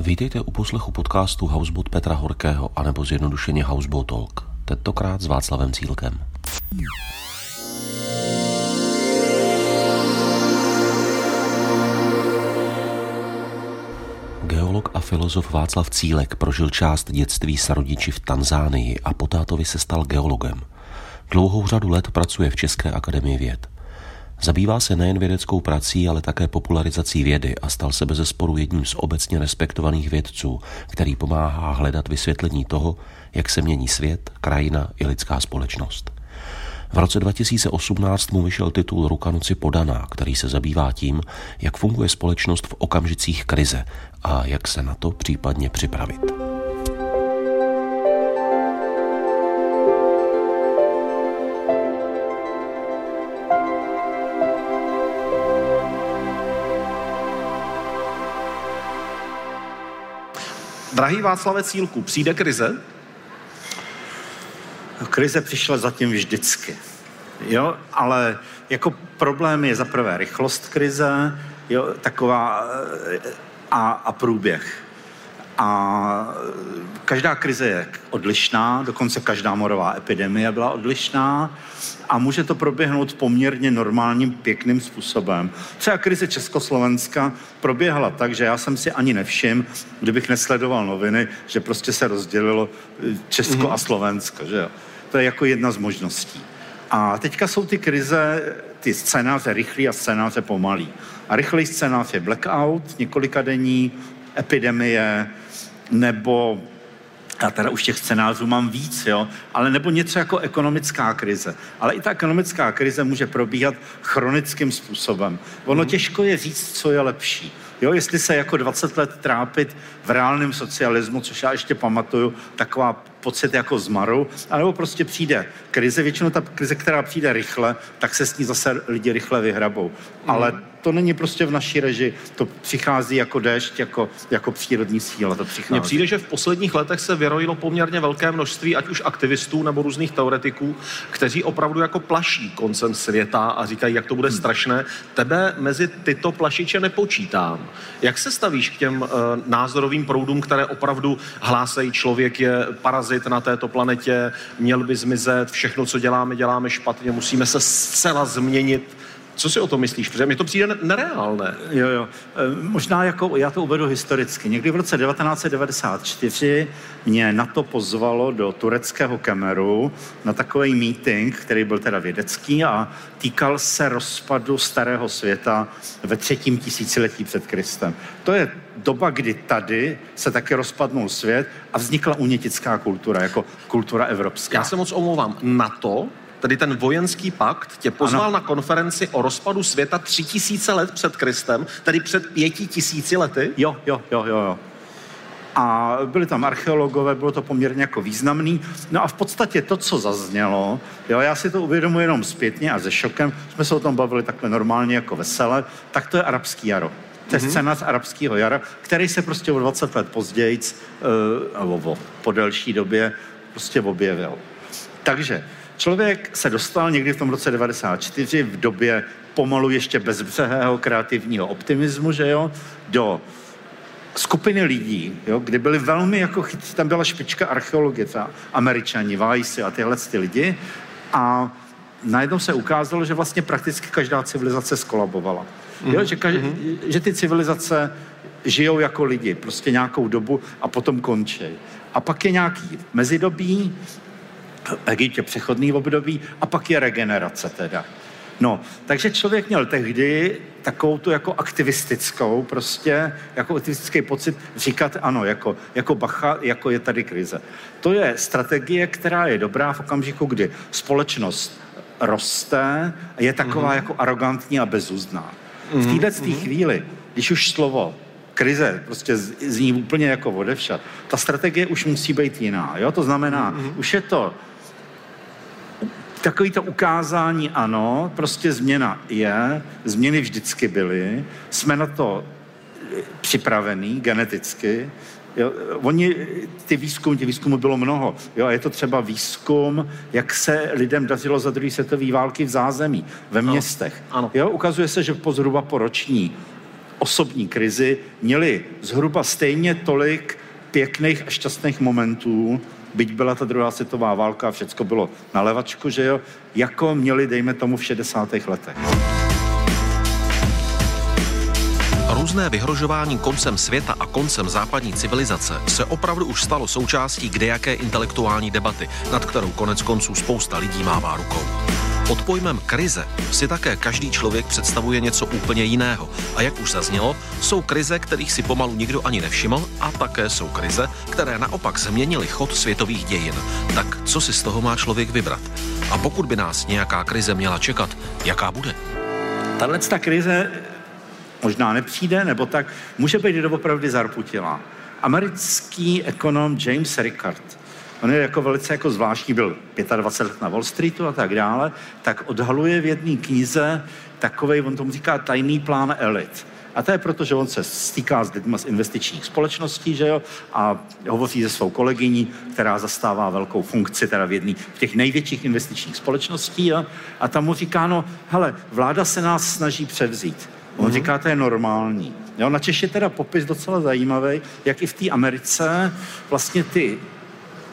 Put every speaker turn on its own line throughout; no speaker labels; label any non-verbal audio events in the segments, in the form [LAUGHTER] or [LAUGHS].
Vítejte u poslechu podcastu Houseboat Petra Horkého anebo zjednodušeně Houseboat Talk, tentokrát s Václavem Cílkem. Geolog a filozof Václav Cílek prožil část dětství s rodiči v Tanzánii a po tátovi se stal geologem. Dlouhou řadu let pracuje v České akademii věd. Zabývá se nejen vědeckou prací, ale také popularizací vědy a stal se bez sporu jedním z obecně respektovaných vědců, který pomáhá hledat vysvětlení toho, jak se mění svět, krajina i lidská společnost. V roce 2018 mu vyšel titul Ruka noci podaná, který se zabývá tím, jak funguje společnost v okamžicích krize a jak se na to případně připravit.
Drahý Václave Cílku, přijde krize?
Krize přišla zatím vždycky. Jo, ale jako problém je za prvé rychlost krize, jo, taková a, a průběh. A každá krize je odlišná, dokonce každá morová epidemie byla odlišná a může to proběhnout poměrně normálním, pěkným způsobem. Třeba krize Československa proběhla tak, že já jsem si ani nevšiml, kdybych nesledoval noviny, že prostě se rozdělilo Česko mm-hmm. a Slovensko. Že jo? To je jako jedna z možností. A teďka jsou ty krize, ty scénáře rychlý a scénáře pomalý. A rychlý scénář je blackout, několika denní, epidemie, nebo já teda už těch scénářů mám víc, jo, ale nebo něco jako ekonomická krize. Ale i ta ekonomická krize může probíhat chronickým způsobem. Ono mm. těžko je říct, co je lepší. Jo, jestli se jako 20 let trápit v reálném socialismu, což já ještě pamatuju, taková pocit jako zmaru, anebo prostě přijde krize, většinou ta krize, která přijde rychle, tak se s ní zase lidi rychle vyhrabou. Ale to není prostě v naší reži, to přichází jako déšť, jako, jako přírodní síla. To přichází.
Mně přijde, že v posledních letech se vyrojilo poměrně velké množství, ať už aktivistů nebo různých teoretiků, kteří opravdu jako plaší koncem světa a říkají, jak to bude hmm. strašné. Tebe mezi tyto plašiče nepočítám. Jak se stavíš k těm uh, názorovým proudům, které opravdu hlásají, člověk je parazit na této planetě, měl by zmizet, všechno, co děláme, děláme špatně, musíme se zcela změnit co si o to myslíš? Protože mi to přijde nereálné.
Jo, jo. E, možná jako, já to uvedu historicky. Někdy v roce 1994 mě na to pozvalo do tureckého Kemeru na takový meeting, který byl teda vědecký a týkal se rozpadu starého světa ve třetím tisíciletí před Kristem. To je doba, kdy tady se taky rozpadnul svět a vznikla unětická kultura, jako kultura evropská.
Já se moc omlouvám. Na to tedy ten vojenský pakt, tě pozval ano. na konferenci o rozpadu světa tři tisíce let před Kristem, tedy před pěti tisíci lety?
Jo, jo, jo, jo, jo. A byli tam archeologové, bylo to poměrně jako významný. No a v podstatě to, co zaznělo, jo, já si to uvědomuji jenom zpětně a ze šokem, jsme se o tom bavili takhle normálně jako vesele, tak to je arabský jaro. To je mm-hmm. scénář arabského jara, který se prostě o 20 let později, uh, nebo po delší době, prostě objevil. Takže Člověk se dostal někdy v tom roce 94 v době pomalu ještě bezbřehého kreativního optimismu, že jo, do skupiny lidí, jo, kdy byli velmi jako chytří, tam byla špička archeologie, třeba američani, Weissy a tyhle ty lidi a najednou se ukázalo, že vlastně prakticky každá civilizace skolabovala. Mm-hmm. Jo, že, kaž, mm-hmm. že ty civilizace žijou jako lidi, prostě nějakou dobu a potom končí. A pak je nějaký mezidobí, Egyptě přechodný období a pak je regenerace teda. No, takže člověk měl tehdy takovou tu jako aktivistickou, prostě jako aktivistický pocit říkat ano, jako, jako bacha, jako je tady krize. To je strategie, která je dobrá v okamžiku, kdy společnost roste, je taková mm-hmm. jako arrogantní a bezúzná. Mm-hmm. V této mm-hmm. chvíli, když už slovo krize prostě zní úplně jako odevšat, ta strategie už musí být jiná. Jo? To znamená, mm-hmm. už je to takový to ukázání ano, prostě změna je, změny vždycky byly, jsme na to eh, připravení geneticky, Jo, oni, ty výzkumy, ty výzkumy bylo mnoho. Jo, je to třeba výzkum, jak se lidem dařilo za druhé světové války v zázemí, ve městech.
Ano.
Jo, ukazuje se, že po zhruba po roční osobní krizi měli zhruba stejně tolik pěkných a šťastných momentů, byť byla ta druhá světová válka a všecko bylo na levačku, že jo, jako měli, dejme tomu, v 60. letech.
Různé vyhrožování koncem světa a koncem západní civilizace se opravdu už stalo součástí kdejaké intelektuální debaty, nad kterou konec konců spousta lidí mává rukou. Pod pojmem krize si také každý člověk představuje něco úplně jiného. A jak už zaznělo, jsou krize, kterých si pomalu nikdo ani nevšiml, a také jsou krize, které naopak změnily chod světových dějin. Tak co si z toho má člověk vybrat? A pokud by nás nějaká krize měla čekat, jaká bude?
Tahle ta krize možná nepřijde, nebo tak může být doopravdy zarputilá. Americký ekonom James Ricard on je jako velice jako zvláštní, byl 25 let na Wall Streetu a tak dále, tak odhaluje v jedné knize takový, on tomu říká tajný plán elit. A to je proto, že on se stýká s lidmi z investičních společností, že jo, a hovoří se svou kolegyní, která zastává velkou funkci teda v jedný v těch největších investičních společností, jo, a tam mu říká, no, hele, vláda se nás snaží převzít. On mm-hmm. říká, to je normální. Jo, na Češ je teda popis docela zajímavý, jak i v té Americe vlastně ty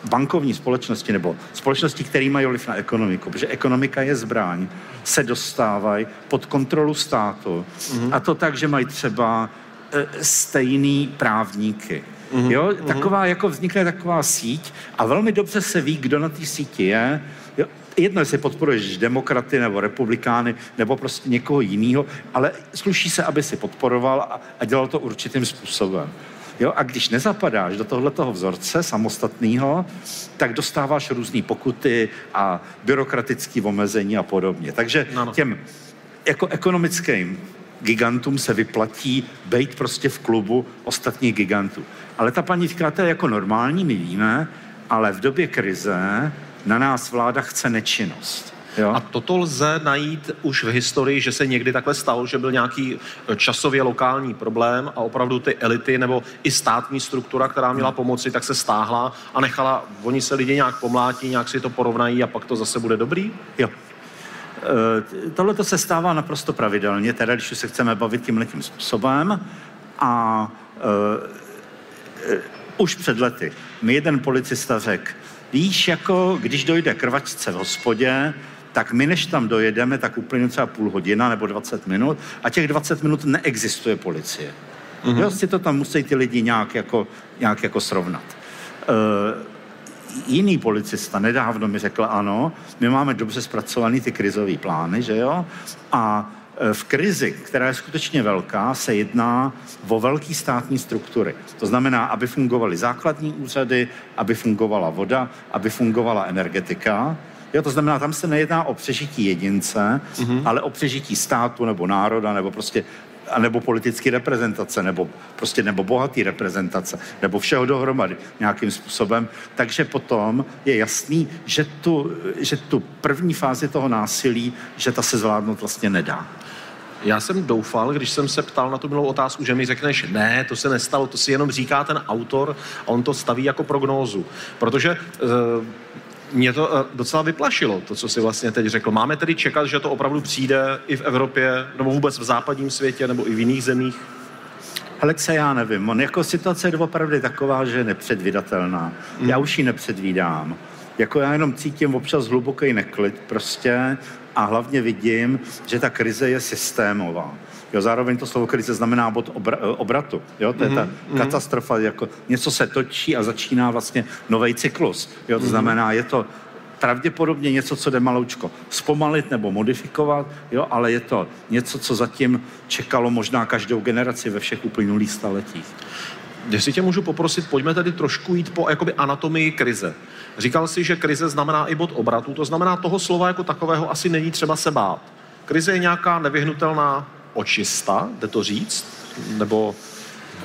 bankovní společnosti nebo společnosti, které mají vliv na ekonomiku, protože ekonomika je zbraň, se dostávají pod kontrolu státu. Mm-hmm. A to tak, že mají třeba e, stejný právníky. Mm-hmm. Jo, mhm. taková, jako vznikne taková síť a velmi dobře se ví, kdo na té síti je. Jo, jedno, jestli podporuješ demokraty nebo republikány nebo prostě někoho jiného, ale sluší se, aby si podporoval a, a dělal to určitým způsobem. Jo? A když nezapadáš do tohoto vzorce samostatného, tak dostáváš různé pokuty a byrokratické omezení a podobně. Takže no, těm jako ekonomickým gigantům se vyplatí být prostě v klubu ostatních gigantů. Ale ta paní říká, to je jako normální, my víme, ale v době krize na nás vláda chce nečinnost.
Jo. A toto lze najít už v historii, že se někdy takhle stalo, že byl nějaký eh, časově lokální problém a opravdu ty elity nebo i státní struktura, která měla pomoci, tak se stáhla a nechala, oni se lidi nějak pomlátí, nějak si to porovnají a pak to zase bude dobrý?
Jo. E, Tohle to se stává naprosto pravidelně, teda když se chceme bavit tím letím způsobem a e, e, už před lety mi jeden policista řekl, víš, jako když dojde krvačce v hospodě, tak my než tam dojedeme, tak uplyne třeba půl hodina nebo 20 minut a těch 20 minut neexistuje policie. Mm-hmm. Jo, si to tam musí ty lidi nějak jako, nějak jako srovnat. Uh, jiný policista nedávno mi řekl, ano, my máme dobře zpracovaný ty krizové plány, že jo, a e, v krizi, která je skutečně velká, se jedná o velký státní struktury. To znamená, aby fungovaly základní úřady, aby fungovala voda, aby fungovala energetika, Jo, to znamená, tam se nejedná o přežití jedince, mm-hmm. ale o přežití státu nebo národa nebo prostě a nebo politické reprezentace, nebo prostě nebo bohatý reprezentace, nebo všeho dohromady nějakým způsobem. Takže potom je jasný, že tu, že tu první fázi toho násilí, že ta se zvládnout vlastně nedá.
Já jsem doufal, když jsem se ptal na tu milou otázku, že mi řekneš, ne, to se nestalo, to si jenom říká ten autor a on to staví jako prognózu. Protože uh, mě to eh, docela vyplašilo, to, co si vlastně teď řekl. Máme tedy čekat, že to opravdu přijde i v Evropě, nebo vůbec v západním světě, nebo i v jiných zemích?
Alexe, já nevím. On jako situace je opravdu taková, že je nepředvídatelná. Mm. Já už ji nepředvídám. Jako já jenom cítím občas hluboký neklid prostě a hlavně vidím, že ta krize je systémová. Jo, zároveň to slovo krize znamená bod obra, obratu. Jo, to je ta mm-hmm. katastrofa, jako něco se točí a začíná vlastně nový cyklus. Jo, to mm-hmm. znamená, je to pravděpodobně něco, co jde maloučko zpomalit nebo modifikovat, jo, ale je to něco, co zatím čekalo možná každou generaci ve všech uplynulých staletích.
Jestli tě můžu poprosit, pojďme tedy trošku jít po jakoby anatomii krize. Říkal si, že krize znamená i bod obratu, to znamená toho slova jako takového asi není třeba se bát. Krize je nějaká nevyhnutelná očista, jde to říct? Nebo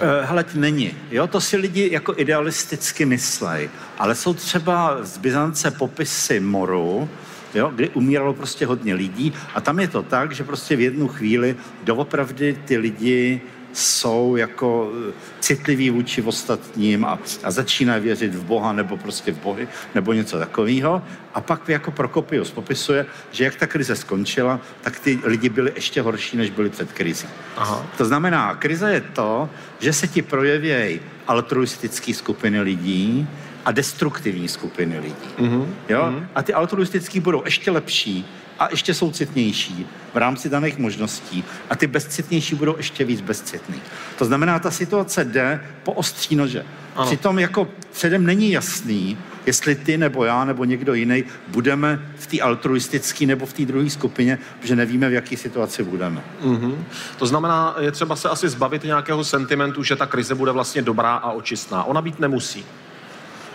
eh, Hele, není. Jo, to si lidi jako idealisticky myslej. Ale jsou třeba z Byzance popisy moru, jo, kdy umíralo prostě hodně lidí a tam je to tak, že prostě v jednu chvíli doopravdy ty lidi jsou jako eh, citliví vůči ostatním a, a začínají věřit v Boha nebo prostě v Bohy nebo něco takového. A pak jako Prokopius popisuje, že jak ta krize skončila, tak ty lidi byli ještě horší, než byli před krizí. Aha. To znamená, krize je to, že se ti projevějí altruistické skupiny lidí, a destruktivní skupiny lidí. Mm-hmm. Jo? Mm-hmm. A ty altruistický budou ještě lepší a ještě soucitnější v rámci daných možností a ty bezcitnější budou ještě víc bezcitný. To znamená, ta situace jde po ostří nože. Ano. Přitom jako předem není jasný, jestli ty nebo já nebo někdo jiný budeme v té altruistické nebo v té druhé skupině, protože nevíme, v jaké situaci budeme. Mm-hmm.
To znamená, je třeba se asi zbavit nějakého sentimentu, že ta krize bude vlastně dobrá a očistná. Ona být nemusí.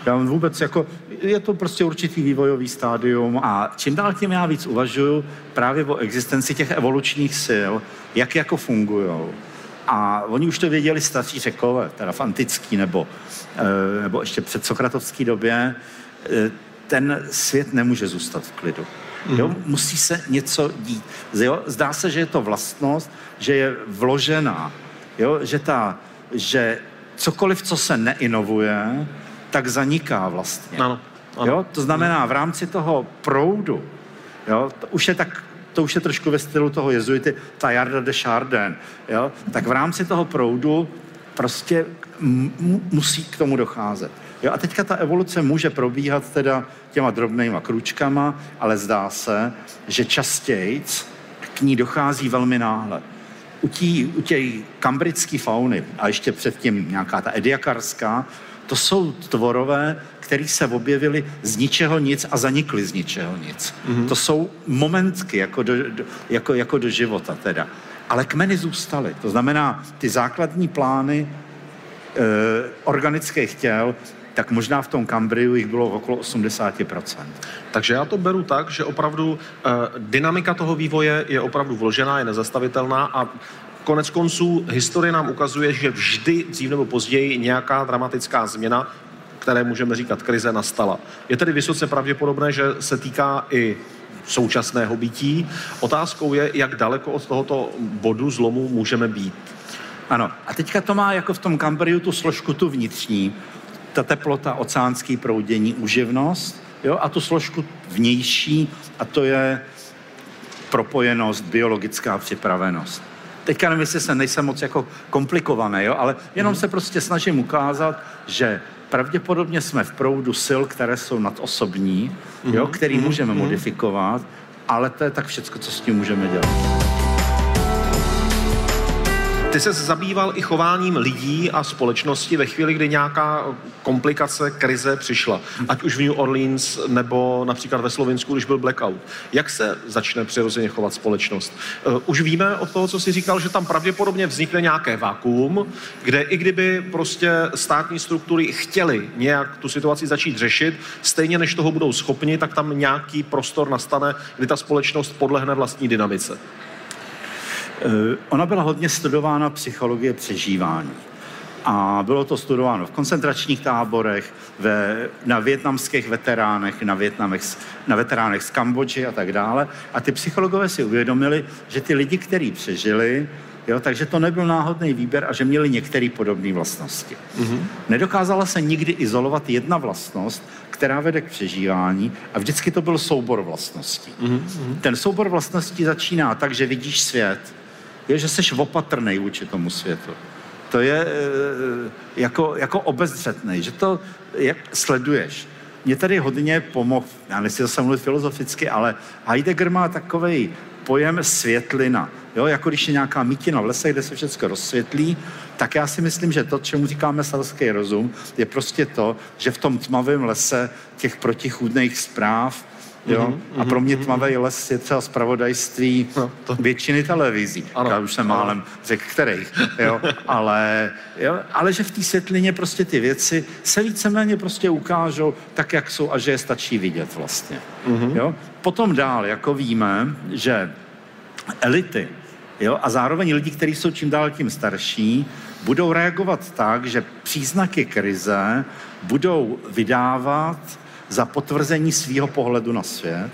Já vůbec jako, je to prostě určitý vývojový stádium a čím dál tím já víc uvažuju právě o existenci těch evolučních sil, jak jako fungují. A oni už to věděli staří řekové, teda v antický nebo, eh, nebo ještě před sokratovské době, eh, ten svět nemůže zůstat v klidu. Mm. Jo? Musí se něco dít. Jo? Zdá se, že je to vlastnost, že je vložená, jo? Že, ta, že cokoliv, co se neinovuje, tak zaniká vlastně. Ano, ano. Jo? To znamená, v rámci toho proudu, jo, to už je tak to už je trošku ve stylu toho jezuity, ta Jarda de Chardin, jo? tak v rámci toho proudu prostě musí k tomu docházet. Jo? A teďka ta evoluce může probíhat teda těma drobnýma kručkama, ale zdá se, že častěji k ní dochází velmi náhle. U, tí, u té kambrické fauny a ještě předtím nějaká ta ediakarská, to jsou tvorové, který se objevili z ničeho nic a zanikli z ničeho nic. Mm-hmm. To jsou momentky jako do, do, jako, jako do života teda. Ale kmeny zůstaly. To znamená, ty základní plány e, organických těl tak možná v tom Kambriu jich bylo okolo 80%.
Takže já to beru tak, že opravdu e, dynamika toho vývoje je opravdu vložená, je nezastavitelná a Konec konců historie nám ukazuje, že vždy dřív nebo později nějaká dramatická změna, které můžeme říkat krize, nastala. Je tedy vysoce pravděpodobné, že se týká i současného bytí. Otázkou je, jak daleko od tohoto bodu zlomu můžeme být.
Ano, a teďka to má jako v tom Cambriu tu složku tu vnitřní, ta teplota, oceánský proudění, uživnost, jo, a tu složku vnější, a to je propojenost, biologická připravenost teďka nevím, jestli se nejsem moc jako komplikovaný, jo, ale jenom mm. se prostě snažím ukázat, že pravděpodobně jsme v proudu sil, které jsou nadosobní, jo, který mm. můžeme modifikovat, ale to je tak všecko, co s tím můžeme dělat.
Ty se zabýval i chováním lidí a společnosti ve chvíli, kdy nějaká komplikace, krize přišla. Ať už v New Orleans nebo například ve Slovensku, když byl blackout. Jak se začne přirozeně chovat společnost? Uh, už víme od toho, co jsi říkal, že tam pravděpodobně vznikne nějaké vakuum, kde i kdyby prostě státní struktury chtěly nějak tu situaci začít řešit, stejně než toho budou schopni, tak tam nějaký prostor nastane, kdy ta společnost podlehne vlastní dynamice.
Eh, ona byla hodně studována psychologie přežívání. A bylo to studováno v koncentračních táborech, ve, na větnamských veteránech, na, větnamech, na veteránech z Kambodži a tak dále. A ty psychologové si uvědomili, že ty lidi, kteří přežili, Jo, takže to nebyl náhodný výběr a že měli některé podobné vlastnosti. Mm-hmm. Nedokázala se nikdy izolovat jedna vlastnost, která vede k přežívání a vždycky to byl soubor vlastností. Mm-hmm. Ten soubor vlastností začíná tak, že vidíš svět, je, že jsi opatrný vůči tomu světu. To je eh, jako, jako obezřetný, že to jak sleduješ. Mě tady hodně pomohl, já nechci zase mluvit filozoficky, ale Heidegger má takový pojem světlina. Jo, jako když je nějaká mítina v lese, kde se všechno rozsvětlí, tak já si myslím, že to, čemu říkáme selský rozum, je prostě to, že v tom tmavém lese těch protichůdných zpráv Jo? Mm-hmm, a pro mě mhm, tmavý les je třeba zpravodajství no, to... většiny televizí. Ano, Já už jsem ano. málem řekl, kterých. Jo? [LAUGHS] ale, jo? ale že v té světlině prostě ty věci se víceméně prostě ukážou tak, jak jsou a že je stačí vidět vlastně. Mm-hmm. Jo? Potom dál, jako víme, že elity jo? a zároveň lidi, kteří jsou čím dál tím starší, budou reagovat tak, že příznaky krize budou vydávat za potvrzení svého pohledu na svět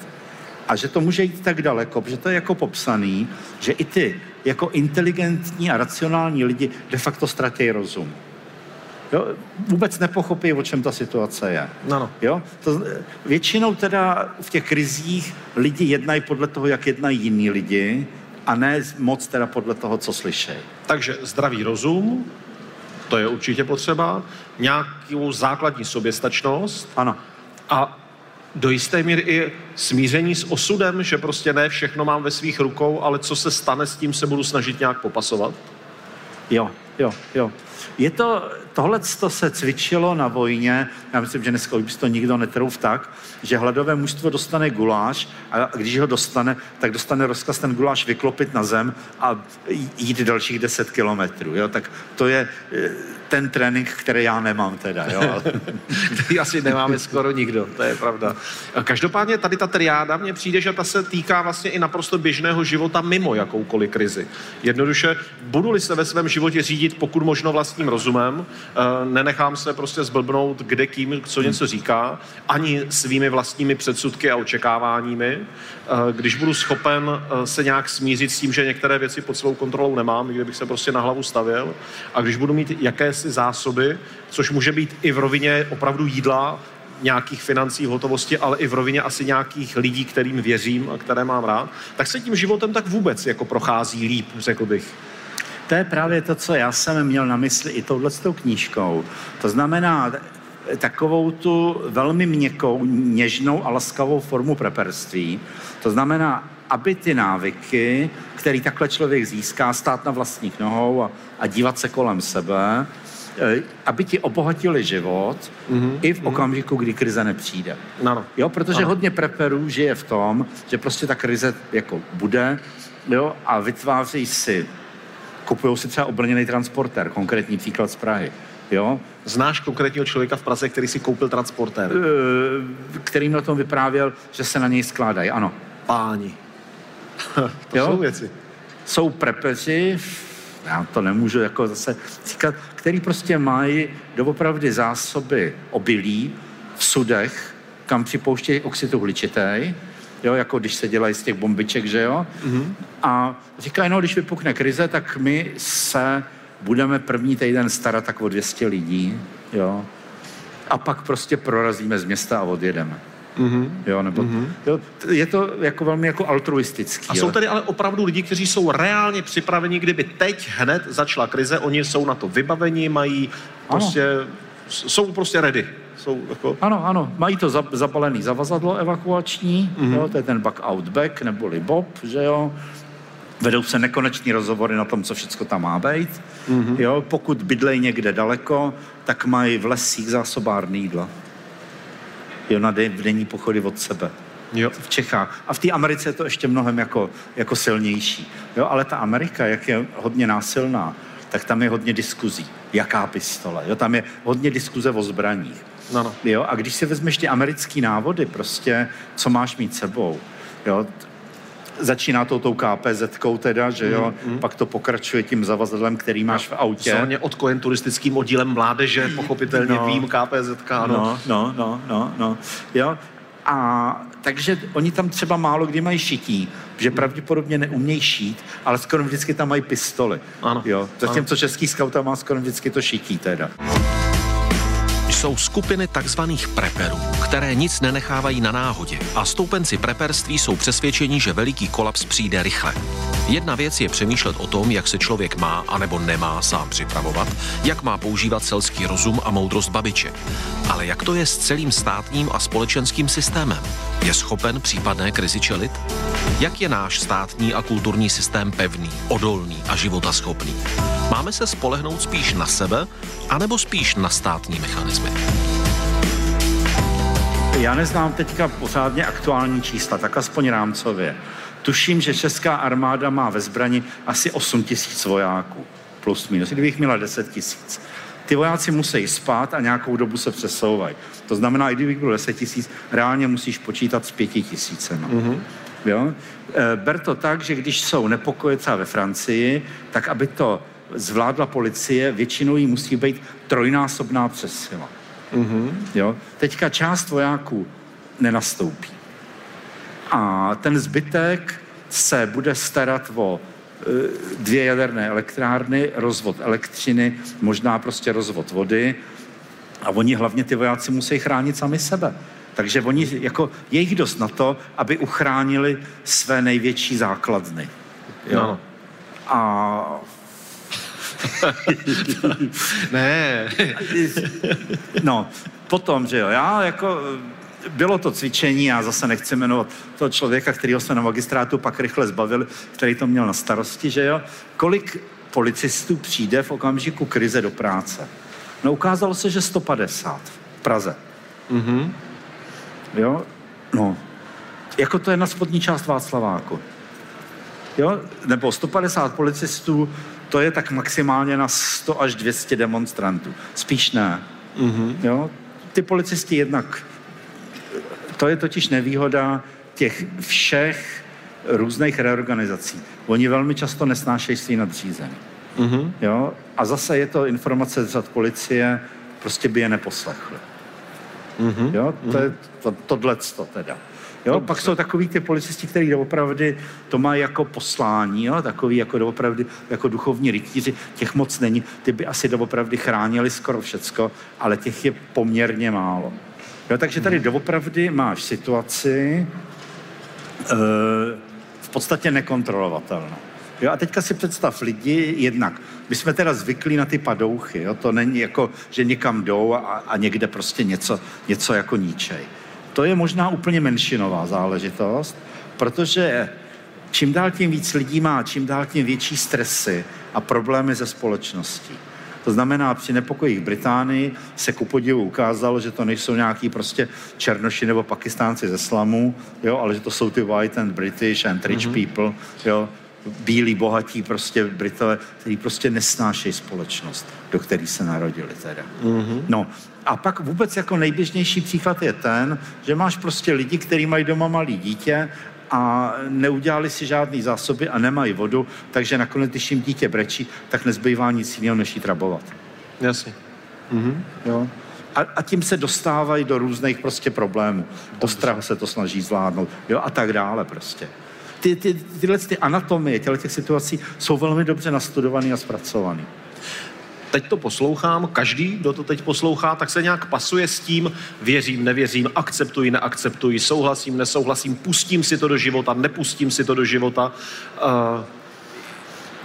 a že to může jít tak daleko, protože to je jako popsaný, že i ty jako inteligentní a racionální lidi de facto ztratí rozum. Jo? Vůbec nepochopí, o čem ta situace je.
Ano.
Jo? To, většinou teda v těch krizích lidi jednají podle toho, jak jednají jiní lidi a ne moc teda podle toho, co slyšejí.
Takže zdravý rozum, to je určitě potřeba, nějakou základní soběstačnost
Ano.
A do jisté míry i smíření s osudem, že prostě ne všechno mám ve svých rukou, ale co se stane, s tím se budu snažit nějak popasovat.
Jo, jo, jo. Je to, tohle se cvičilo na vojně, já myslím, že dneska už by to nikdo netrouf tak, že hladové mužstvo dostane guláš a když ho dostane, tak dostane rozkaz ten guláš vyklopit na zem a jít dalších 10 kilometrů. Jo? Tak to je eh, ten trénink, který já nemám teda. Jo? [LAUGHS]
Který asi nemáme skoro nikdo, to je pravda. Každopádně tady ta triáda mně přijde, že ta se týká vlastně i naprosto běžného života mimo jakoukoliv krizi. Jednoduše, budu-li se ve svém životě řídit pokud možno vlastním rozumem, eh, nenechám se prostě zblbnout kde kým, co něco říká, ani svými vlastními předsudky a očekáváními, eh, když budu schopen eh, se nějak smířit s tím, že některé věci pod svou kontrolou nemám, kdybych se prostě na hlavu stavěl, a když budu mít jakési zásoby, což může být i v rovině opravdu jídla, nějakých financí, hotovosti, ale i v rovině asi nějakých lidí, kterým věřím a které mám rád, tak se tím životem tak vůbec jako prochází líp, řekl bych.
To je právě to, co já jsem měl na mysli i touhle knížkou. To znamená takovou tu velmi měkkou, něžnou a laskavou formu preperství. To znamená, aby ty návyky, který takhle člověk získá, stát na vlastních nohou a, a dívat se kolem sebe, eh, aby ti obohatili život mm-hmm. i v okamžiku, kdy krize nepřijde.
Ano.
Jo, protože
ano.
hodně preperů žije v tom, že prostě ta krize jako bude jo, a vytváří si kupují si třeba obrněný transporter, konkrétní příklad z Prahy. Jo?
Znáš konkrétního člověka v Praze, který si koupil transporter?
E, který mi o tom vyprávěl, že se na něj skládají, ano.
Páni. [LAUGHS] to
jo?
jsou věci.
Jsou prepeři, já to nemůžu jako zase říkat, který prostě mají doopravdy zásoby obilí v sudech, kam připouštějí oxid uhličitý, jo, jako když se dělají z těch bombiček, že jo. Mm-hmm. A říkají, no, když vypukne krize, tak my se budeme první týden starat tak o 200 lidí, jo. A pak prostě prorazíme z města a odjedeme. Mm-hmm. Jo, nebo, mm-hmm. jo, je to jako velmi jako altruistický.
A jsou tady ale opravdu lidi, kteří jsou reálně připraveni, kdyby teď hned začala krize, oni jsou na to vybaveni, mají prostě, ano. jsou prostě ready. Jsou jako...
Ano, ano, mají to zapalený zavazadlo evakuační, mm-hmm. jo, to je ten back out back, neboli Bob, že jo, Vedou se nekoneční rozhovory na tom, co všechno tam má být. Mm-hmm. Jo, pokud bydlej někde daleko, tak mají v lesích zásobárny jídla. Jo, na den, v denní pochody od sebe. Jo. V Čechách. A v té Americe je to ještě mnohem jako, jako silnější. Jo, ale ta Amerika, jak je hodně násilná, tak tam je hodně diskuzí. Jaká pistole? Jo, tam je hodně diskuze o zbraních.
No, no.
Jo, a když si vezmeš ty americké návody, prostě, co máš mít sebou, jo, začíná to tou kpz teda, že jo, mm, mm. pak to pokračuje tím zavazadlem, který máš v autě.
Zóně odkojen turistickým oddílem mládeže, pochopitelně no, vím KPZ, ano.
No, no, no, no, no, jo. A takže oni tam třeba málo kdy mají šití, že pravděpodobně neumějí šít, ale skoro vždycky tam mají pistoli.
Ano.
Jo. Zatímco český skauta má skoro vždycky to šití teda
jsou skupiny takzvaných preperů, které nic nenechávají na náhodě a stoupenci preperství jsou přesvědčeni, že veliký kolaps přijde rychle. Jedna věc je přemýšlet o tom, jak se člověk má anebo nemá sám připravovat, jak má používat selský rozum a moudrost babiček. Ale jak to je s celým státním a společenským systémem? Je schopen případné krizi čelit? Jak je náš státní a kulturní systém pevný, odolný a životaschopný? Máme se spolehnout spíš na sebe, anebo spíš na státní mechanizmy?
Já neznám teďka pořádně aktuální čísla, tak aspoň rámcově. Tuším, že česká armáda má ve zbrani asi 8 tisíc vojáků, plus minus, kdybych měla 10 tisíc. Ty vojáci musí spát a nějakou dobu se přesouvají. To znamená, i kdybych byl 10 tisíc, reálně musíš počítat s 5 tisíce. No. Mm-hmm. Jo? E, ber to tak, že když jsou nepokoje třeba ve Francii, tak aby to zvládla policie, většinou jí musí být trojnásobná přesila. Mm-hmm. Jo? Teďka část vojáků nenastoupí. A ten zbytek se bude starat o dvě jaderné elektrárny, rozvod elektřiny, možná prostě rozvod vody a oni hlavně ty vojáci musí chránit sami sebe. Takže oni, jako, je jich dost na to, aby uchránili své největší základny. Jo? No. A [LAUGHS]
ne.
no, potom, že jo, já jako, bylo to cvičení, já zase nechci jmenovat toho člověka, kterého jsme na magistrátu pak rychle zbavili, který to měl na starosti, že jo, kolik policistů přijde v okamžiku krize do práce. No ukázalo se, že 150 v Praze. Mm-hmm. Jo? No. Jako to je na spodní část Václaváku. Jo? Nebo 150 policistů, to je tak maximálně na 100 až 200 demonstrantů. Spíš ne. Mm-hmm. Jo? Ty policisti jednak, to je totiž nevýhoda těch všech různých reorganizací. Oni velmi často nesnášejí svý nadřízený. Mm-hmm. Jo? A zase je to informace z policie, prostě by je neposlechli. Mm-hmm. Jo? To je to, tohle to teda. Jo, no, pak jsou takový ty policisti, kteří opravdu to mají jako poslání, jo, takový jako doopravdy, jako duchovní rytíři, těch moc není, ty by asi doopravdy chránili skoro všecko, ale těch je poměrně málo. Jo, takže tady doopravdy máš situaci e, v podstatě nekontrolovatelnou. Jo, a teďka si představ lidi jednak. My jsme teda zvyklí na ty padouchy, jo? to není jako, že někam jdou a, a někde prostě něco, něco jako níčej. To je možná úplně menšinová záležitost, protože čím dál tím víc lidí má, čím dál tím větší stresy a problémy ze společností. To znamená, při nepokojích Británii se ku podivu ukázalo, že to nejsou nějaký prostě černoši nebo pakistánci ze slamu, jo, ale že to jsou ty white and British and rich mm-hmm. people, jo, bílí, bohatí prostě Britové, kteří prostě nesnášejí společnost, do které se narodili teda. Mm-hmm. No a pak vůbec jako nejběžnější příklad je ten, že máš prostě lidi, kteří mají doma malý dítě a neudělali si žádný zásoby a nemají vodu, takže nakonec, když jim dítě brečí, tak nezbývá nic jiného, než jí trabovat.
Jasně.
Mm-hmm. Jo. A, a tím se dostávají do různých prostě problémů. Ostrah se to snaží zvládnout, jo, a tak dále prostě ty, ty, tyhle ty anatomie těchto těch situací jsou velmi dobře nastudované a zpracované.
Teď to poslouchám, každý, kdo to teď poslouchá, tak se nějak pasuje s tím, věřím, nevěřím, akceptuji, neakceptuji, souhlasím, nesouhlasím, pustím si to do života, nepustím si to do života. Uh,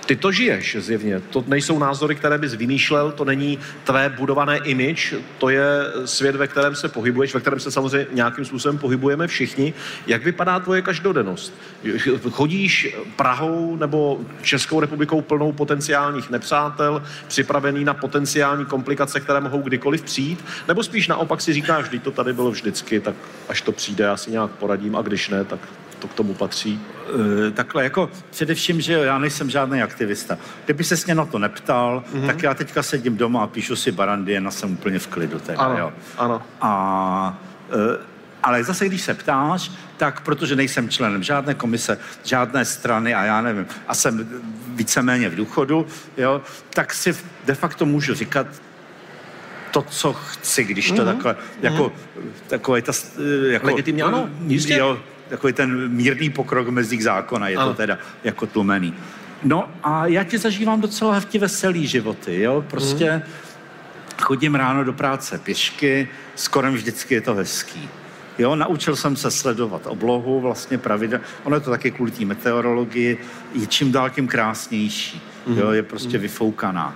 ty to žiješ zjevně. To nejsou názory, které bys vymýšlel, to není tvé budované image, to je svět, ve kterém se pohybuješ, ve kterém se samozřejmě nějakým způsobem pohybujeme všichni. Jak vypadá tvoje každodennost? Chodíš Prahou nebo Českou republikou plnou potenciálních nepřátel, připravený na potenciální komplikace, které mohou kdykoliv přijít? Nebo spíš naopak si říkáš, že to tady bylo vždycky, tak až to přijde, já si nějak poradím a když ne, tak to k tomu patří?
E, takhle, jako především, že já nejsem žádný aktivista. Kdyby se mě na to neptal, mm-hmm. tak já teďka sedím doma a píšu si barandy, jen jsem úplně v klidu. Teda,
ano,
jo.
ano.
A, e, ale zase, když se ptáš, tak protože nejsem členem žádné komise, žádné strany a já nevím, a jsem víceméně v důchodu, jo, tak si de facto můžu říkat, to, co chci, když to mm-hmm. takhle, jako, mm-hmm. takové ta...
Jako, Legitimně, ano,
jistě. Jo, takový ten mírný pokrok mezi zákona, je ano. to teda jako tlumený. No a já ti zažívám docela hefti veselý životy, jo, prostě mm. chodím ráno do práce pěšky, skoro vždycky je to hezký. Jo, naučil jsem se sledovat oblohu vlastně pravidel. Ono je to taky kvůli té meteorologii, je čím dál tím krásnější. Mm. Jo, je prostě mm. vyfoukaná.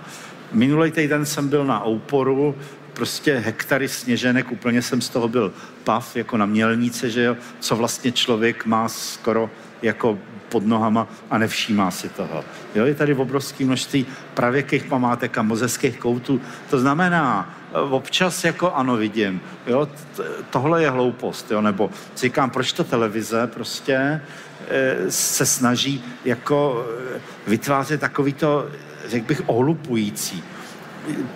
Minulý týden jsem byl na Ouporu, prostě hektary sněženek, úplně jsem z toho byl pav, jako na mělnice, že jo, co vlastně člověk má skoro jako pod nohama a nevšímá si toho. Jo, je tady obrovské množství pravěkých památek a mozeckých koutů. To znamená, občas jako ano vidím, jo, tohle je hloupost, jo, nebo říkám, proč to televize prostě e, se snaží jako e, vytvářet takovýto, řekl bych, ohlupující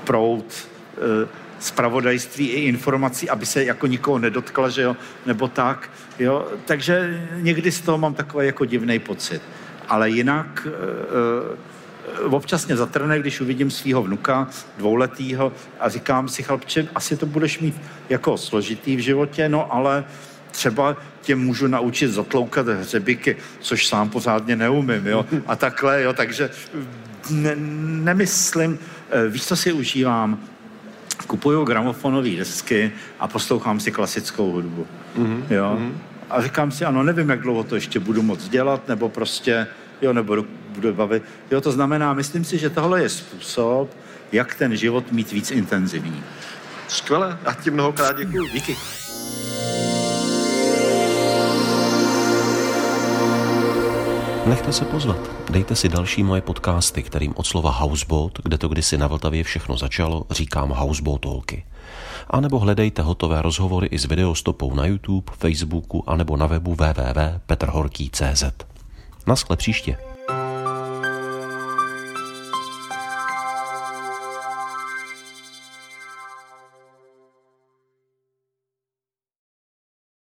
prout, e, spravodajství i informací, aby se jako nikoho nedotkla, že jo, nebo tak, jo. Takže někdy z toho mám takový jako divný pocit. Ale jinak e, občas mě zatrne, když uvidím svého vnuka, dvouletýho, a říkám si, chlapče, asi to budeš mít jako složitý v životě, no ale třeba tě můžu naučit zatloukat hřebiky, což sám pořádně neumím, jo, a takhle, jo, takže ne, nemyslím, eh, víš, co si užívám? Kupuju gramofonové desky a poslouchám si klasickou hudbu, mm-hmm. jo, mm-hmm. a říkám si, ano, nevím, jak dlouho to ještě budu moc dělat, nebo prostě, jo, nebo budu bavit, jo, to znamená, myslím si, že tohle je způsob, jak ten život mít víc intenzivní.
Skvěle, já ti mnohokrát děkuji.
Díky.
Nechte se pozvat. Dejte si další moje podcasty, kterým od slova Houseboat, kde to kdysi na Vltavě všechno začalo, říkám Houseboatolky. A nebo hledejte hotové rozhovory i s videostopou na YouTube, Facebooku a nebo na webu www.petrhorký.cz. Naschle příště.